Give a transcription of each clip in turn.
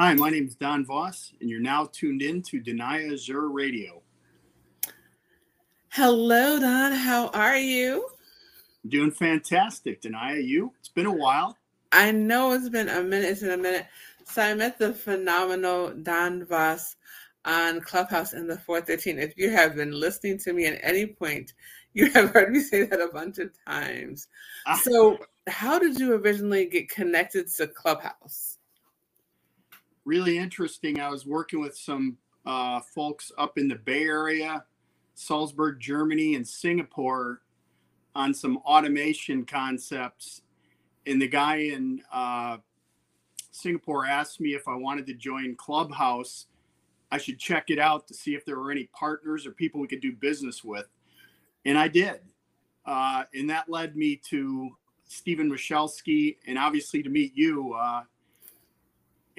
Hi, my name is Don Voss, and you're now tuned in to Danaya Azure Radio. Hello, Don. How are you? Doing fantastic, Denia. You? It's been a while. I know it's been a minute. It's been a minute. So I met the phenomenal Don Voss on Clubhouse in the 413. If you have been listening to me at any point, you have heard me say that a bunch of times. Ah. So, how did you originally get connected to Clubhouse? Really interesting. I was working with some uh, folks up in the Bay Area, Salzburg, Germany, and Singapore on some automation concepts. And the guy in uh, Singapore asked me if I wanted to join Clubhouse I should check it out to see if there were any partners or people we could do business with. And I did. Uh, and that led me to Stephen Michalski and obviously to meet you. Uh,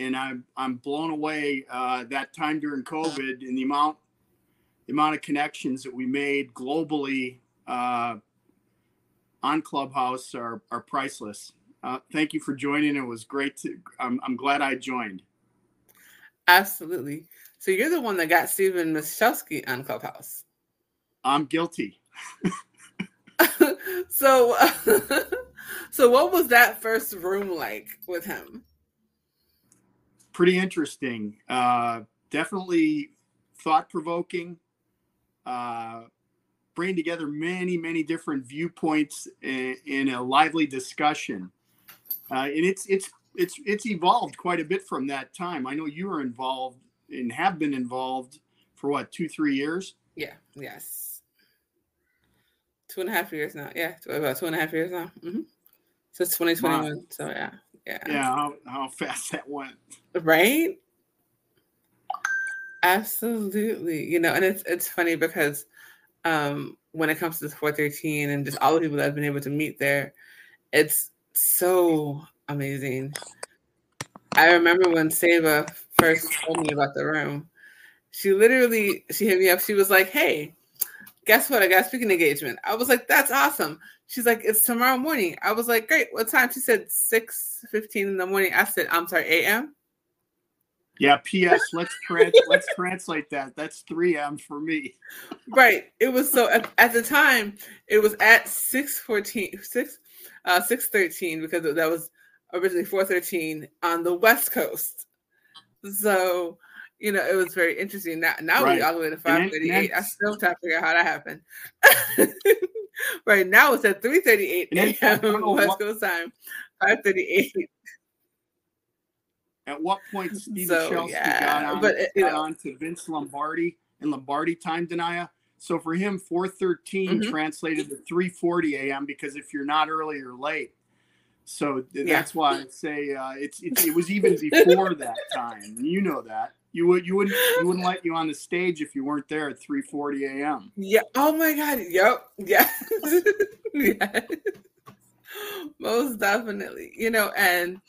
and I'm, I'm blown away uh, that time during COVID and the amount, the amount of connections that we made globally uh, on Clubhouse are, are priceless. Uh, thank you for joining. It was great to, I'm, I'm glad I joined. Absolutely. So you're the one that got Stephen Michalski on Clubhouse. I'm guilty. so, so what was that first room like with him? Pretty interesting. Uh, definitely thought provoking. Uh, bring together many, many different viewpoints in, in a lively discussion. Uh, and it's it's it's it's evolved quite a bit from that time. I know you were involved and have been involved for what two three years yeah yes two and a half years now yeah about two and a half years now mm-hmm. since 2021 wow. so yeah yeah. Yeah how, how fast that went. Right? Absolutely. You know and it's it's funny because um when it comes to the 413 and just all the people that i've been able to meet there it's so amazing. I remember when Saba first told me about the room, she literally she hit me up. She was like, "Hey, guess what? I got a speaking engagement." I was like, "That's awesome." She's like, "It's tomorrow morning." I was like, "Great. What time?" She said, 6 15 in the morning. I said, "I'm sorry, a.m." Yeah. P.S. Let's trans- let's translate that. That's 3M for me. right. It was so at, at, the time it was at 6 14 6 uh 6 13 because that was originally 4 13 on the west coast so, you know, it was very interesting. Now, now right. we all the way to 538. I still trying to figure out how that happened. right now it's at 3:38 a.m. West Coast time. 5:38. At what point Steve so, Chelsea yeah, got on, but it, got know, on to Vince Lombardi and Lombardi time Danaya? So for him, 413 mm-hmm. translated to 3:40 a.m. because if you're not early or late, so that's yeah. why I say uh, it's, it's it was even before that time. You know that you would you wouldn't you wouldn't let you on the stage if you weren't there at 3:40 a.m. Yeah. Oh my God. Yep. Yeah. yeah. Most definitely. You know, and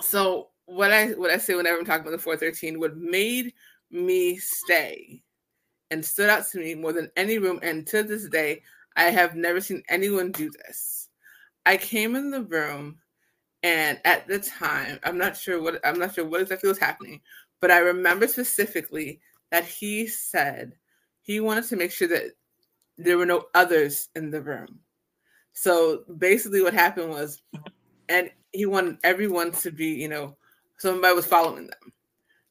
so what I what I say whenever I'm talking about the 413, what made me stay and stood out to me more than any room, and to this day, I have never seen anyone do this I came in the room and at the time, I'm not sure what I'm not sure what exactly was happening, but I remember specifically that he said he wanted to make sure that there were no others in the room. So basically, what happened was, and he wanted everyone to be, you know, somebody was following them.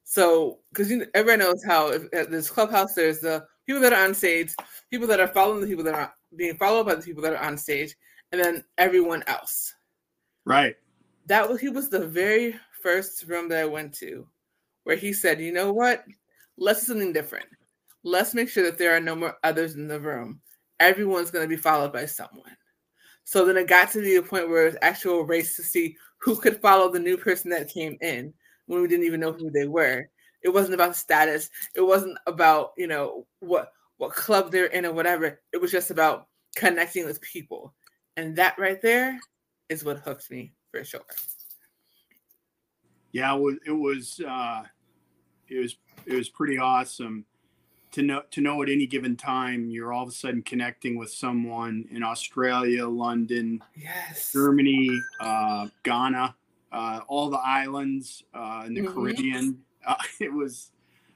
So, because you know, everyone knows how if, at this clubhouse, there's the people that are on stage, people that are following the people that are being followed by the people that are on stage, and then everyone else. Right. That was he was the very first room that I went to where he said, you know what? Let's do something different. Let's make sure that there are no more others in the room. Everyone's going to be followed by someone. So then it got to the point where it was actual race to see who could follow the new person that came in when we didn't even know who they were. It wasn't about status. It wasn't about, you know, what what club they're in or whatever. It was just about connecting with people. And that right there is what hooked me for sure. Yeah, it was it was uh, it was it was pretty awesome to know to know at any given time you're all of a sudden connecting with someone in Australia, London, yes, Germany, uh, Ghana, uh, all the islands uh, in the Mhm. Caribbean. Uh, it was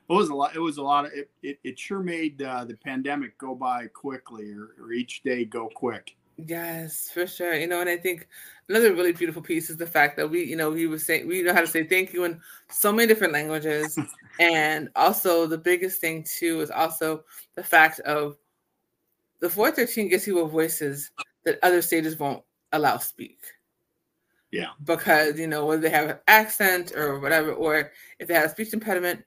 it was a lot. It was a lot of it. It, it sure made uh, the pandemic go by quickly, or, or each day go quick. Yes, for sure. You know, and I think another really beautiful piece is the fact that we, you know, we was saying we know how to say thank you in so many different languages. and also the biggest thing too is also the fact of the 413 gives people voices that other stages won't allow speak. Yeah. Because, you know, whether they have an accent or whatever, or if they have a speech impediment,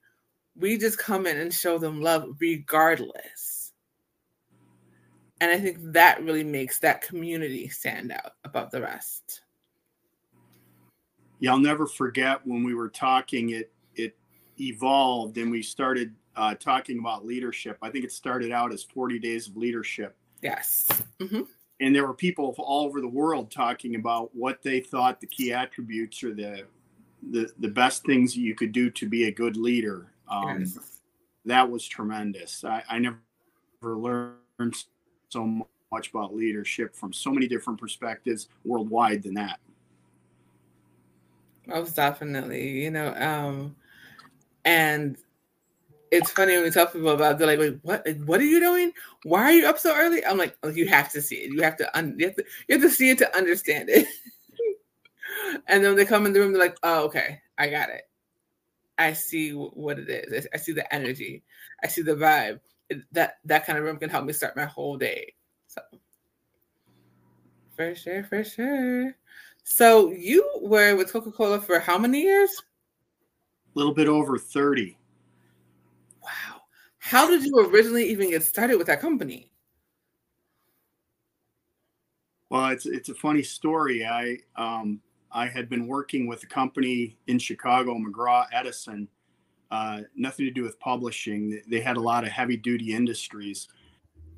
we just come in and show them love regardless. And I think that really makes that community stand out above the rest. Yeah, I'll never forget when we were talking. It it evolved, and we started uh, talking about leadership. I think it started out as 40 days of leadership, Yes. hmm and there were people all over the world talking about what they thought the key attributes or the the, the best things you could do to be a good leader. Um, Yes. That was tremendous. I, I never learned so much about leadership from so many different perspectives worldwide than that. Most definitely, you know, um, and it's funny when we tell people about. They're like, "Wait, what? What are you doing? Why are you up so early?" I'm like, "Oh, you have to see it. You have to. Un- you have to. You have to see it to understand it." and then they come in the room, they're like, "Oh, okay, I got it. I see wh- what it is. I see the energy. I see the vibe. That that kind of room can help me start my whole day." So, for sure, for sure. So you were with Coca Cola for how many years? A little bit over 30. Wow. How did you originally even get started with that company? Well, it's it's a funny story. I um, I had been working with a company in Chicago, McGraw Edison. Uh, nothing to do with publishing. They- had a lot of heavy duty industries,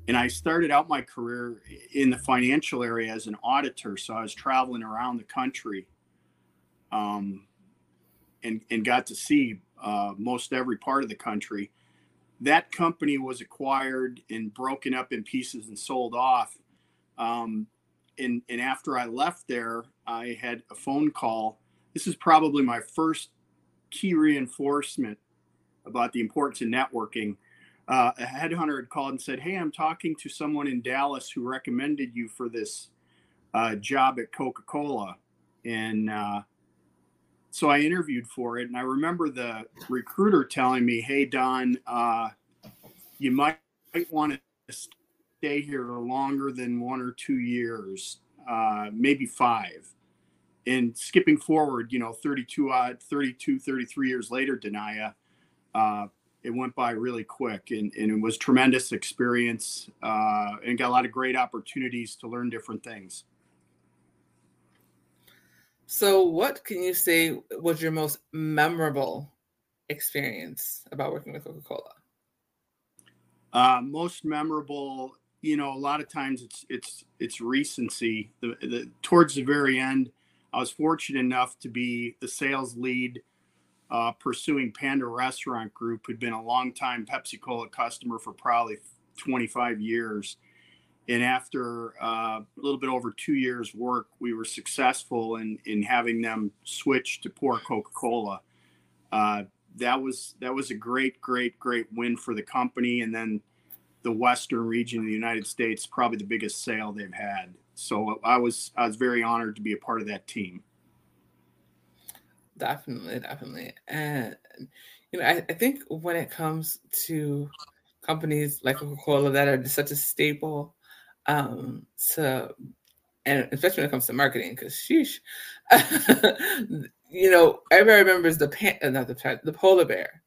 and I started out my career in the financial area as an auditor. So I was traveling around the country, um, and and got to see uh, most every part of the country. That company was acquired and broken up in pieces and sold off. Um, and and after I left there, I had a phone call. This is probably my first key reinforcement about the importance of networking. Uh, a headhunter had called and said, "Hey, I'm talking to someone in Dallas who recommended you for this uh, job at Coca-Cola," and uh, so I interviewed for it. And I remember the recruiter telling me, "Hey, Don, uh, you might, might want to stay here longer than one or two years, uh, maybe five. And skipping forward, you know, 32 odd, 32, 33 years later, Danaya, uh, it went by really quick and, and it was tremendous experience uh, and got a lot of great opportunities to learn different things. So, what can you say was your most memorable experience about working with Coca Cola? Uh, most memorable, you know, a lot of times it's it's it's recency. The, the towards the very end, I was fortunate enough to be the sales lead uh, pursuing Panda Restaurant Group, who'd been a longtime Pepsi Cola customer for probably 25 years. And after uh, a little bit over two years' work, we were successful in in having them switch to pour Coca Cola. Uh, that was that was a great, great, great win for the company. And then the Western region of the United States, probably the biggest sale they've had. So I was I was very honored to be a part of that team. Definitely, definitely. And you know, I, I think when it comes to companies like Coca-Cola that are such a staple um to and especially when it comes to marketing, because sheesh, you know, everybody remembers the pan, uh, not the the polar bear,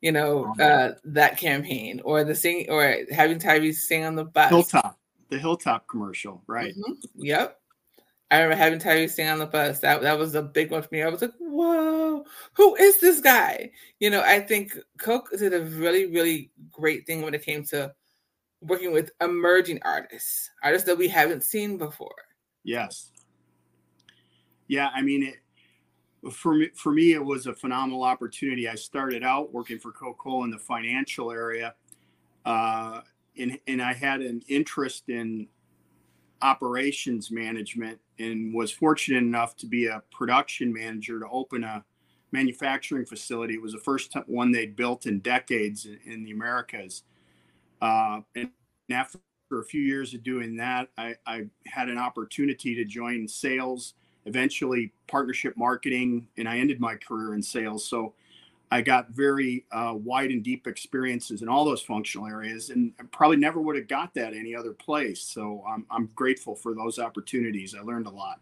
you know, uh, that campaign or the sing or having Tyrese sing on the bus. Hilltop, the Hilltop commercial, right? Mhm. Yep. I remember having Tyrese sing on the bus. That that was a big one for me. I was like, "Whoa, who is this guy?" You know, I think Coke did a really, really great thing when it came to working with emerging artists, artists that we haven't seen before. Yes. Yeah, I mean it. For me, for me, it was a phenomenal opportunity. I started out working for Coca-Cola in the financial area, uh, and and I had an interest in operations management and was fortunate enough to be a production manager to open a manufacturing facility. It was the first one they'd built in decades in the Americas. Uh, and after a few years of doing that, I, I, had an opportunity to join sales, eventually partnership marketing, and I ended my career in sales. So I got very uh, wide and deep experiences in all those functional areas, and I probably never would have got that any other place. So I'm, I'm grateful for those opportunities. I learned a lot.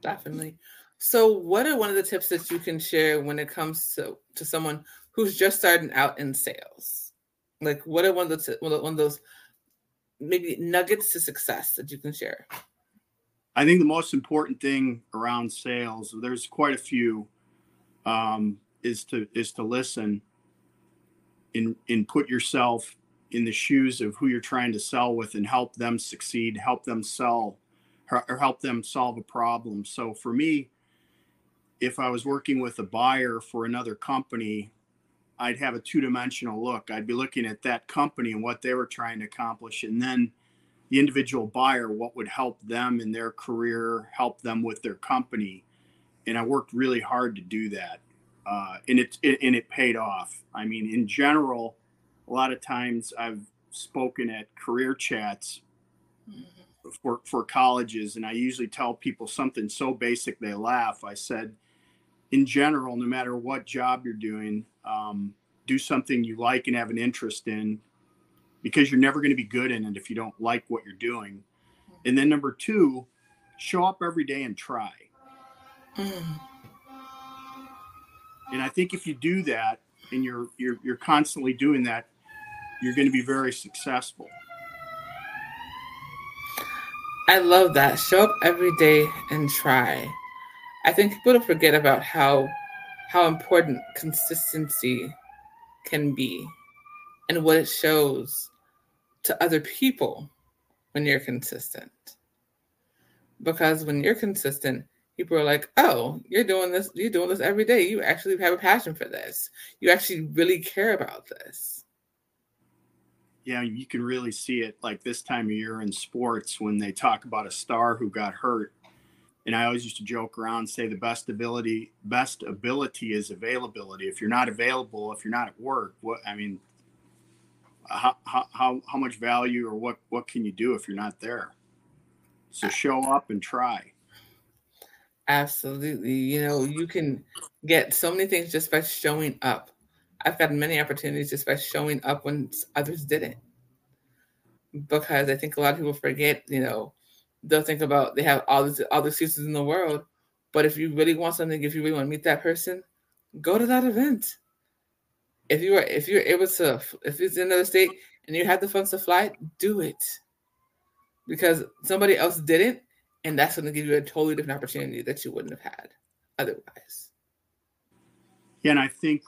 Definitely. So, what are one of the tips that you can share when it comes to, to someone who's just starting out in sales? Like, what are one of the one of those maybe nuggets to success that you can share? I think the most important thing around sales, there's quite a few. Um, is to is to listen and and put yourself in the shoes of who you're trying to sell with and help them succeed help them sell or help them solve a problem. So for me if i was working with a buyer for another company i'd have a two-dimensional look. I'd be looking at that company and what they were trying to accomplish and then the individual buyer what would help them in their career help them with their company. And i worked really hard to do that uh, and it, it, and it paid off. I mean, in general, a lot of times I've spoken at career chats for for colleges, and I usually tell people something so basic they laugh. I said, in general, no matter what job you're doing, um, do something you like and have an interest in, because you're never going to be good in it if you don't like what you're doing. And then number two, show up every day and try. Mm. And I think if you do that and you're you're you're constantly doing that, you're going to be very successful. I love that. Show up every day and try. I think people forget about how how important consistency can be and what it shows to other people when you're consistent. Because when you're consistent, people are like, "Oh, you're doing this. You're doing this every day. You actually have a passion for this. You actually really care about this." Yeah, you can really see it like this time of year in sports when they talk about a star who got hurt. And I always used to joke around, say the best ability, best ability is availability. If you're not available, if you're not at work, what I mean, how how how much value or what what can you do if you're not there? So show up and try. Absolutely. You know, you can get so many things just by showing up. I've gotten many opportunities just by showing up when others didn't. Because I think a lot of people forget, you know, they'll think about they have all this all the excuses in the world. But if you really want something, if you really want to meet that person, go to that event. If you are if you're able to if it's in another state and you have the funds to fly, do it. Because somebody else didn't and that's going to give you a totally different opportunity that you wouldn't have had otherwise. Yeah, and I think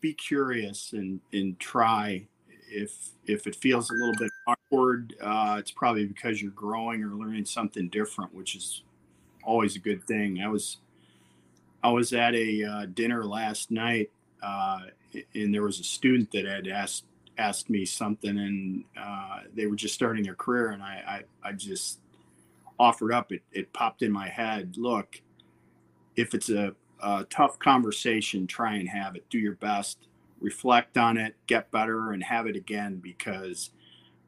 be curious and and try. If if it feels a little bit awkward, uh, it's probably because you're growing or learning something different, which is always a good thing. I was I was at a uh, dinner last night, uh, and there was a student that had asked asked me something, and uh, they were just starting their career, and I I, I just offered up, it, it popped in my head. Look, if it's a, a tough conversation, try and have it. Do your best, reflect on it, get better, and have it again because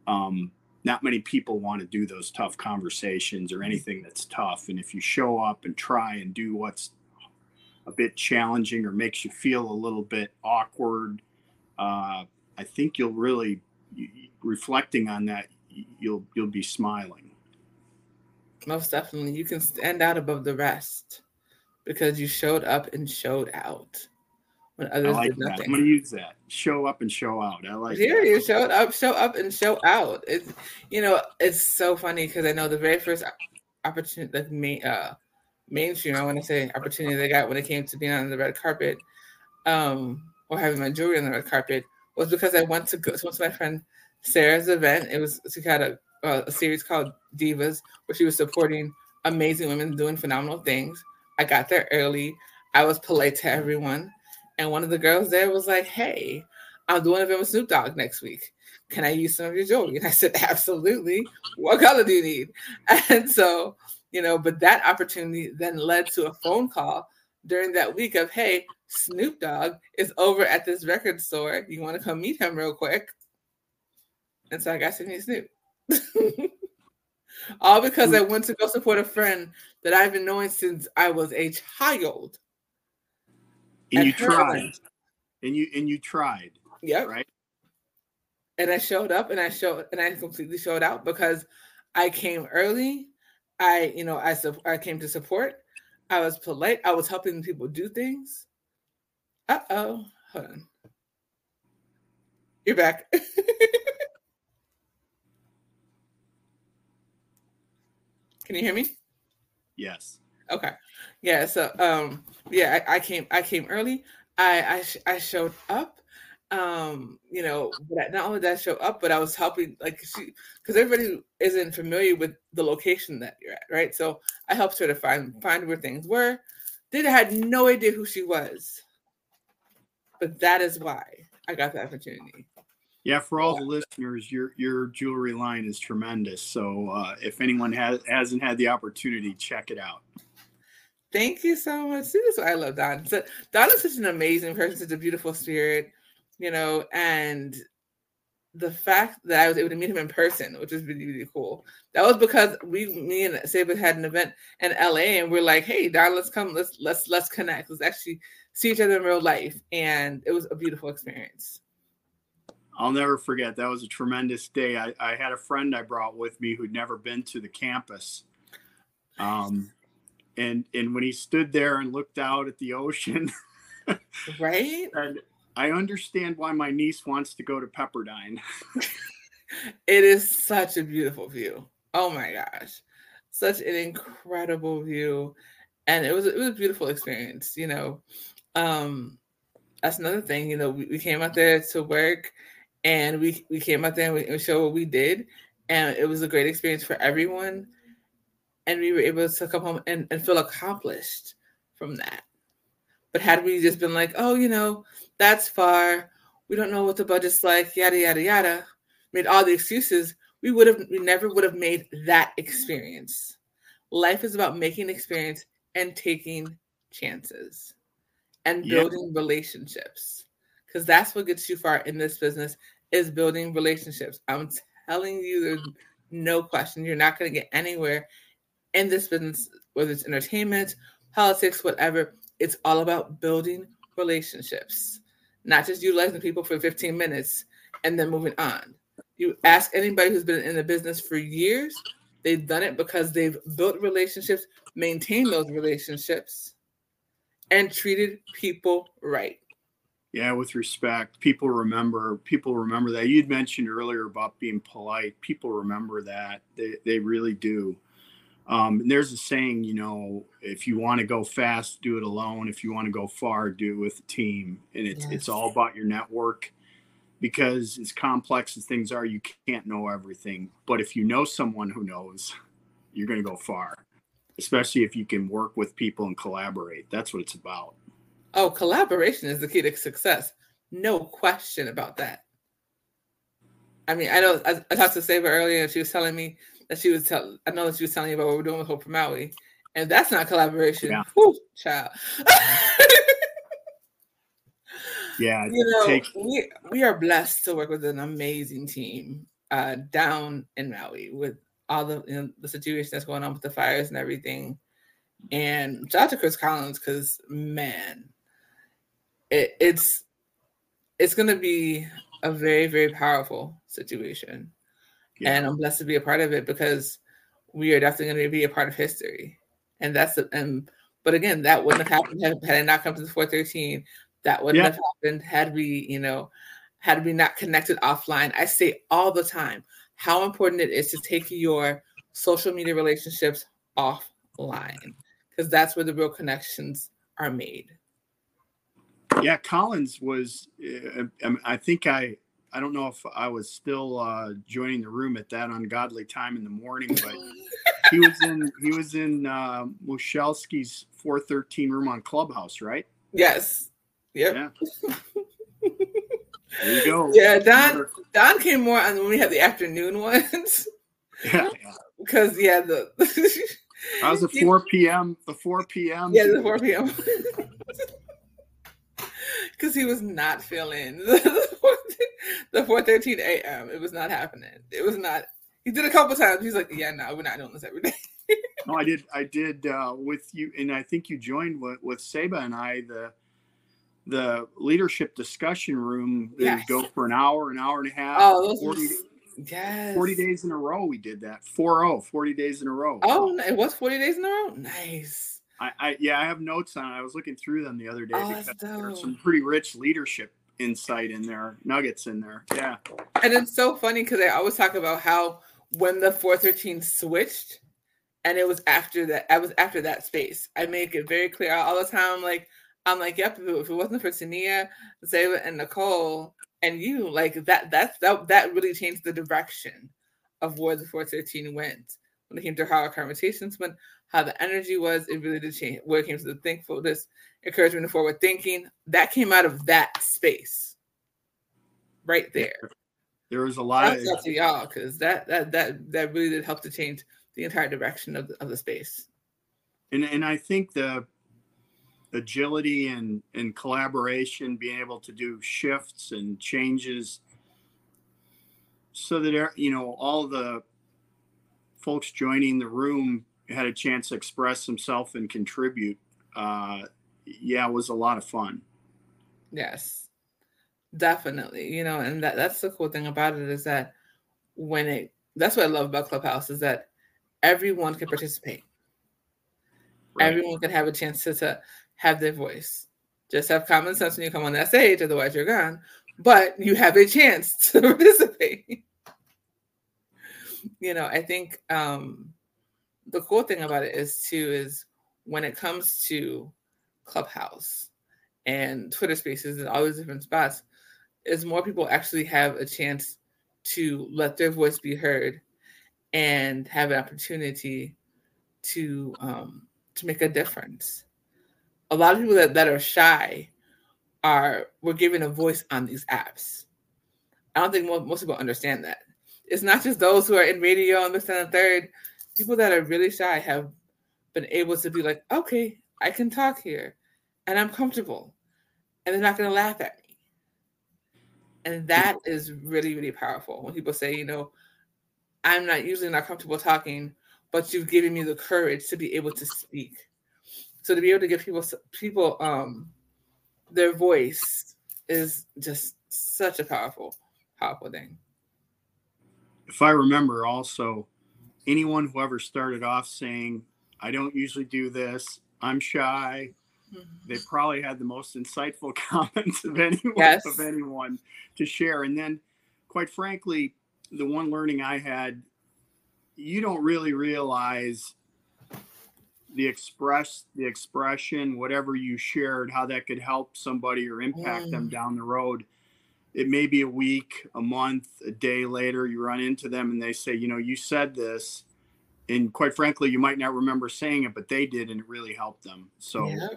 um, not many people want to do those tough conversations or anything that's tough. And if you show up and try and do what's a bit challenging or makes you feel a little bit awkward, uh, I think you'll really reflecting on that. You'll you'll be smiling. Most definitely. You can stand out above the rest because you showed up and showed out when others like did nothing. That. I'm gonna use that. Show up and show out. I like Here, you showed up, show up and show out. It's you know, it's so funny because I know the very first opportunity main uh mainstream, I want to say opportunity they got when it came to being on the red carpet, um, or having my jewelry on the red carpet was because I went to go to my friend Sarah's event. It was she had a uh, a series called Divas, where she was supporting amazing women doing phenomenal things. I got there early. I was polite to everyone. And one of the girls there was like, Hey, I'm doing an event with Snoop Dogg next week. Can I use some of your jewelry? And I said, Absolutely. What color do you need? And so, you know, but that opportunity then led to a phone call during that week of, Hey, Snoop Dogg is over at this record store. You want to come meet him real quick? And so I got to meet Snoop. All because I went to go support a friend that I've been knowing since I was a child. And you tried. And you and you tried. Yep. Right. And I showed up and I showed and I completely showed out because I came early. I, you know, I I came to support. I was polite. I was helping people do things. Uh oh. Hold on. You're back. Can you hear me? Yes. Okay. Yeah. So, um, yeah, I, I came. I came early. I I, I showed up. Um, you know, but not only did I show up, but I was helping, like, she, because everybody isn't familiar with the location that you're at, right? So I helped her to find find where things were. Did had no idea who she was, but that is why I got the opportunity. Yeah, for all the listeners, your your jewelry line is tremendous. So uh, if anyone has hasn't had the opportunity, check it out. Thank you so much. See, this is why I love Don. So Don is such an amazing person, such a beautiful spirit, you know, and the fact that I was able to meet him in person, which is really, really cool. That was because we, me and Sabre had an event in LA, and we're like, "Hey, Don, let's come, let's let's let's connect, let's actually see each other in real life," and it was a beautiful experience. I'll never forget. That was a tremendous day. I, I had a friend I brought with me who'd never been to the campus. Um, and and when he stood there and looked out at the ocean, right? And I understand why my niece wants to go to Pepperdine. it is such a beautiful view. Oh my gosh, such an incredible view, and it was it was a beautiful experience. You know, um, that's another thing. You know, we, we came out there to work and we we came out there and we, we showed what we did, and it was a great experience for everyone, and we were able to come home and, and feel accomplished from that. But had we just been like, oh, you know, that's far, we don't know what the budget's like, yada yada yada, made all the excuses, we would have we never would have made that experience. Life is about making experience and taking chances and building relationships because that's what gets you far in this business is building relationships. I'm telling you, there's no question you're not going to get anywhere in this business, whether it's entertainment, politics, whatever. It's all about building relationships, not just utilizing people for 15 minutes and then moving on. You ask anybody who's been in the business for years, they've done it because they've built relationships, maintained those relationships, and treated people right. Yeah, with respect, people remember. People remember that. You'd mentioned earlier about being polite. People remember that. They they really do. Um, and there's a saying, you know, if you want to go fast, do it alone. If you want to go far, do it with a team. And it's yes. it's all about your network. Because as complex as things are, you can't know everything. But if you know someone who knows, you're going to go far. Especially if you can work with people and collaborate. That's what it's about. Oh, collaboration is the key to success. No question about that. I mean, I know I, I talked to Sabre earlier, and she was telling me that she was telling. I know that she was telling you about what we're doing with Hope for Maui, and that's not collaboration. Yeah. Whew, child. yeah, you know, take... we we are blessed to work with an amazing team uh, down in Maui with all the you know, the situation that's going on with the fires and everything. And shout out to Chris Collins because man, it, it's it's going to be a very very powerful situation. Yeah. and i'm blessed to be a part of it because we are definitely going to be a part of history. And that's the, and but again that wouldn't have happened had, had i not come to the 413 that wouldn't yeah. have happened had we you know had we not connected offline. I say all the time how important it is to take your social media relationships offline because that's where the real connections are made yeah, Collins was. Uh, um, I think I. I don't know if I was still uh, joining the room at that ungodly time in the morning, but he was in. He was in uh, Michalski's four thirteen room on Clubhouse, right? Yes. Yep. Yeah. There you go. Yeah, Don Don came more on when we had the afternoon ones. Yeah, yeah. Because yeah, the That was the 4 p.m. The 4 p.m. yeah, the 4 p.m. Because he was not feeling the 4:13 a.m. It was not happening. It was not. He did a couple times. He's like, "Yeah, no, we're not doing this every day." No, I did. I did uh, with you, and I think you joined with, with Saba and I the the leadership discussion room. They Yes. go for an hour, an hour and a half. Oh, those 40, was, yes. 40 days in a row. We did that. 4 40 days in a row. Oh, it was 40 days in a row. Nice. I, I yeah, I have notes on. it. I was looking through them the other day Oh, because there's some pretty rich leadership insight in there, nuggets in there. Yeah, And it's so funny because I always talk about how when the 413 switched, and it was after that, I was after that space. I make it very clear all the time. Like, I'm like, yep, if it, if it wasn't for Tania, Zayla, and Nicole, and you, like that, that's that, that really changed the direction of where the 413 went. When it came to how our conversations went, how the energy was, it really did change. Where it came to the thankfulness, encouragement, and forward thinking, that came out of that space right there. there was a lot of That's to y'all because that that that that really did help to change the entire direction of the, of the space. and and I think the agility and and collaboration, being able to do shifts and changes, so that you know all the folks joining the room had a chance to express himself and contribute. Uh, yeah, it was a lot of fun. Yes, definitely. You know, and that that's the cool thing about it is that when it that's what I love about Clubhouse is that everyone can participate. Right. Everyone can have a chance to, to have their voice. Just have common sense when you come on that stage, otherwise you're gone. But you have a chance to participate. you know, I think um, the cool thing about it is too is when it comes to Clubhouse and Twitter Spaces and all these different spots, is more people actually have a chance to let their voice be heard and have an opportunity to um, to make a difference. A lot of people that, that are shy are we're given a voice on these apps. I don't think most, most people understand that. It's not just those who are in radio and this and the third. People that are really shy have been able to be like, okay, I can talk here and I'm comfortable and they're not going to laugh at me. And that is really, really powerful when people say, you know, I'm not usually not comfortable talking, but you've given me the courage to be able to speak. So to be able to give people people um their voice is just such a powerful, powerful thing. if I remember also, anyone who ever started off saying, I don't usually do this, I'm shy, they probably had the most insightful comments of anyone Yes. of anyone to share. And then quite frankly, the one learning I had, you don't really realize the express the expression, whatever you shared, how that could help somebody or impact them Mm. down the road. It may be a week, a month, a day later, you run into them and they say, you know, you said this. And quite frankly, you might not remember saying it, but they did, and it really helped them. So Yeah.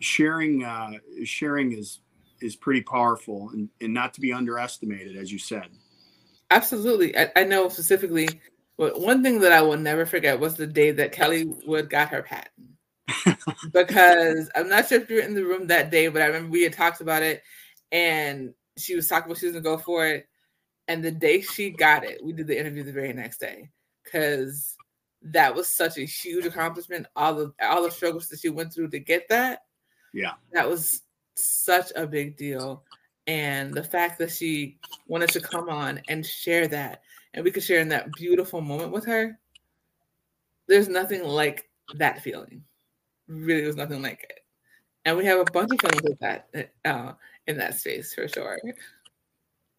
sharing uh, sharing is is pretty powerful and, and not to be underestimated, as you said. Absolutely. I, I know specifically but one thing that I will never forget was the day that Kelly Wood got her patent. because I'm not sure if you were in the room that day, but I remember we had talked about it and she was talking about she was gonna go for it. And the day she got it, we did the interview the very next day because that was such a huge accomplishment. All the all the struggles that she went through to get that. Yeah. That was such a big deal. And the fact that she wanted to come on and share that, and we could share in that beautiful moment with her, there's nothing like that feeling. Really, there's nothing like it. And we have a bunch of feelings with that uh, in that space for sure.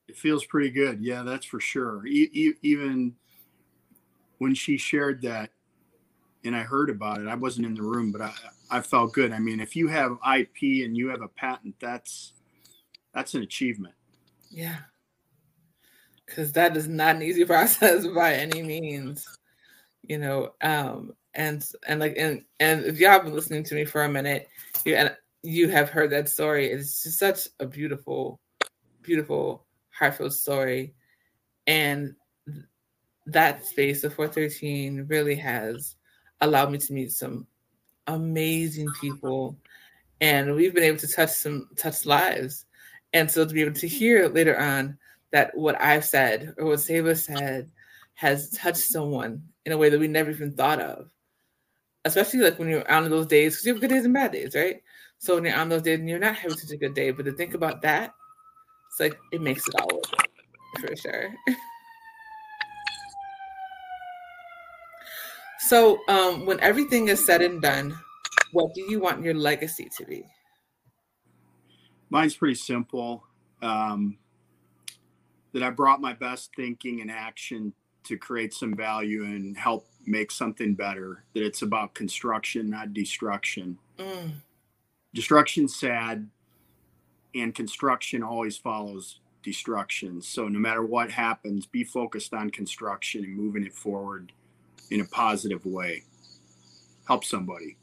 It feels pretty good. Yeah, that's for sure. E- e- even when she shared that and I heard about it, I wasn't in the room, but I, I felt good. I mean, if you have IP and you have a patent, that's that's an achievement. Yeah. Because that is not an easy process by any means. You know, um, and and like and and if y'all have been listening to me for a minute, you and you have heard that story. It's just such a beautiful, beautiful, heartfelt story. And that space of 413 really has allowed me to meet some amazing people. And we've been able to touch some touch lives. And so to be able to hear later on that what I've said or what Saba said has touched someone in a way that we never even thought of. Especially like when you're on those days, because you have good days and bad days, right? So when you're on those days and you're not having such a good day, but to think about that, it's like it makes it all worth it for sure. so um, when everything is said and done, what do you want your legacy to be? Mine's pretty simple. Um, that I brought my best thinking and action to create some value and help make something better. That it's about construction, not destruction. Mm. Destruction's sad, and construction always follows destruction. So no matter what happens, be focused on construction and moving it forward in a positive way. Help somebody.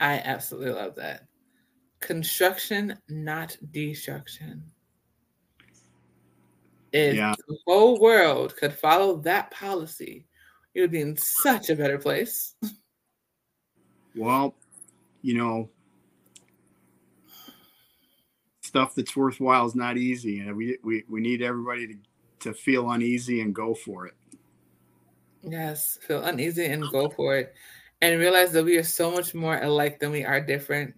I absolutely love that. Construction, not destruction. If yeah. the whole world could follow that policy, it would be in such a better place. Well, you know, stuff that's worthwhile is not easy, and we we, we need everybody to, to feel uneasy and go for it. Yes, feel uneasy and go for it, and realize that we are so much more alike than we are different.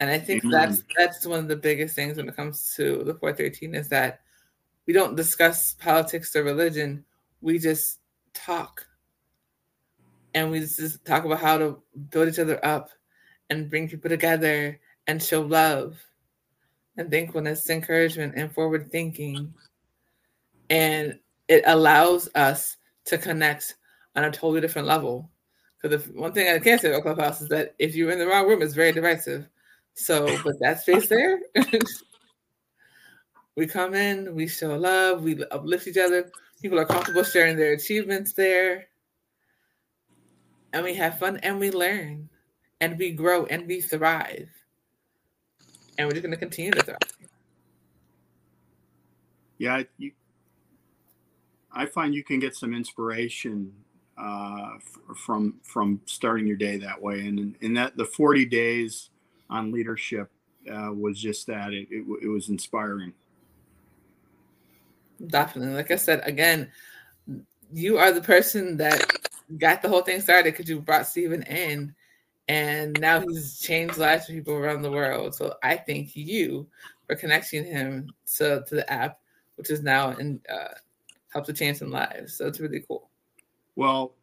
And I think mm-hmm. that's that's one of the biggest things when it comes to the 413 is that we don't discuss politics or religion. We just talk. And we just talk about how to build each other up and bring people together and show love and thankfulness, encouragement, and forward thinking. And it allows us to connect on a totally different level. Because the one thing I can't say about Clubhouse is that if you're in the wrong room, it's very divisive. So, but that space there, we come in, we show love, we uplift each other. People are comfortable sharing their achievements there. And we have fun and we learn and we grow and we thrive. And we're just going to continue to thrive. Yeah, you, I find you can get some inspiration uh, from from starting your day that way, and in that the forty days on leadership uh, was just that. It, it, it was inspiring. Definitely. Like I said, again, you are the person that got the whole thing started because you brought Stephen in, and now he's changed lives for people around the world. So I thank you for connecting him to, to the app, which is now in uh, helps to change some lives. So it's really cool. Well,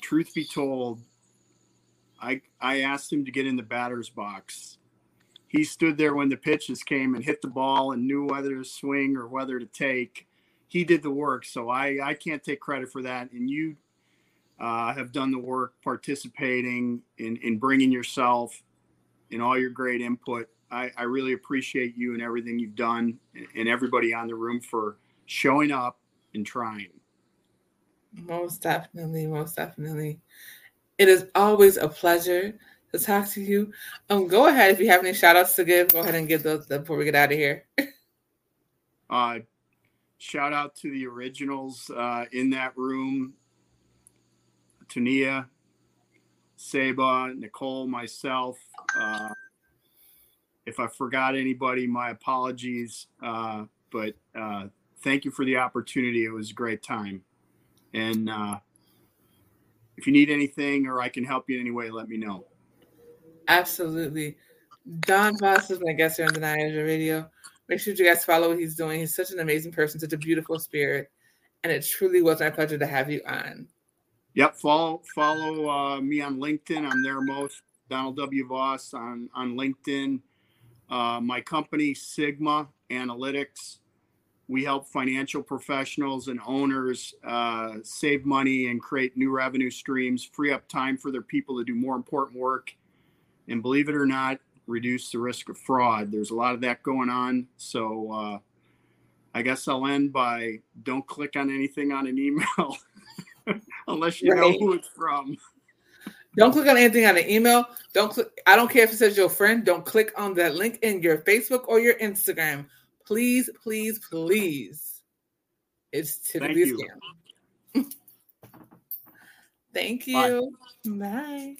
truth be told, I I asked him to get in the batter's box. He stood there when the pitches came and hit the ball and knew whether to swing or whether to take. He did the work, so I I can't take credit for that. And you uh, have done the work, participating in in bringing yourself and all your great input. I, I really appreciate you and everything you've done, and everybody on the room for showing up and trying. Most definitely, most definitely. It is always a pleasure to talk to you. Um, go ahead if you have any shout outs to give. Go ahead and give those before we get out of here. uh, shout out to the originals uh, in that room Tania, Saba, Nicole, myself. Uh, if I forgot anybody, my apologies. Uh, but uh, thank you for the opportunity. It was a great time. And uh, if you need anything or I can help you in any way, let me know. Absolutely. Don Voss is my guest here on the Danaya Azure Radio. Make sure you guys follow what he's doing. He's such an amazing person, such a beautiful spirit. And it truly was my pleasure to have you on. Yep. Follow follow uh, me on LinkedIn. I'm there most. Donald W. Voss on, on LinkedIn. Uh, my company, Sigma Analytics we help financial professionals and owners uh, save money and create new revenue streams, free up time for their people to do more important work, and believe it or not, reduce the risk of fraud. There's a lot of that going on. So uh, I guess I'll end by don't click on anything on an email unless you right. know who it's from. Don't click on anything on the email. Don't click. I don't care if it says your friend. Don't click on that link in your Facebook or your Instagram. Please, please, please. It's typically Thank you. scam. Thank you. Bye. Bye.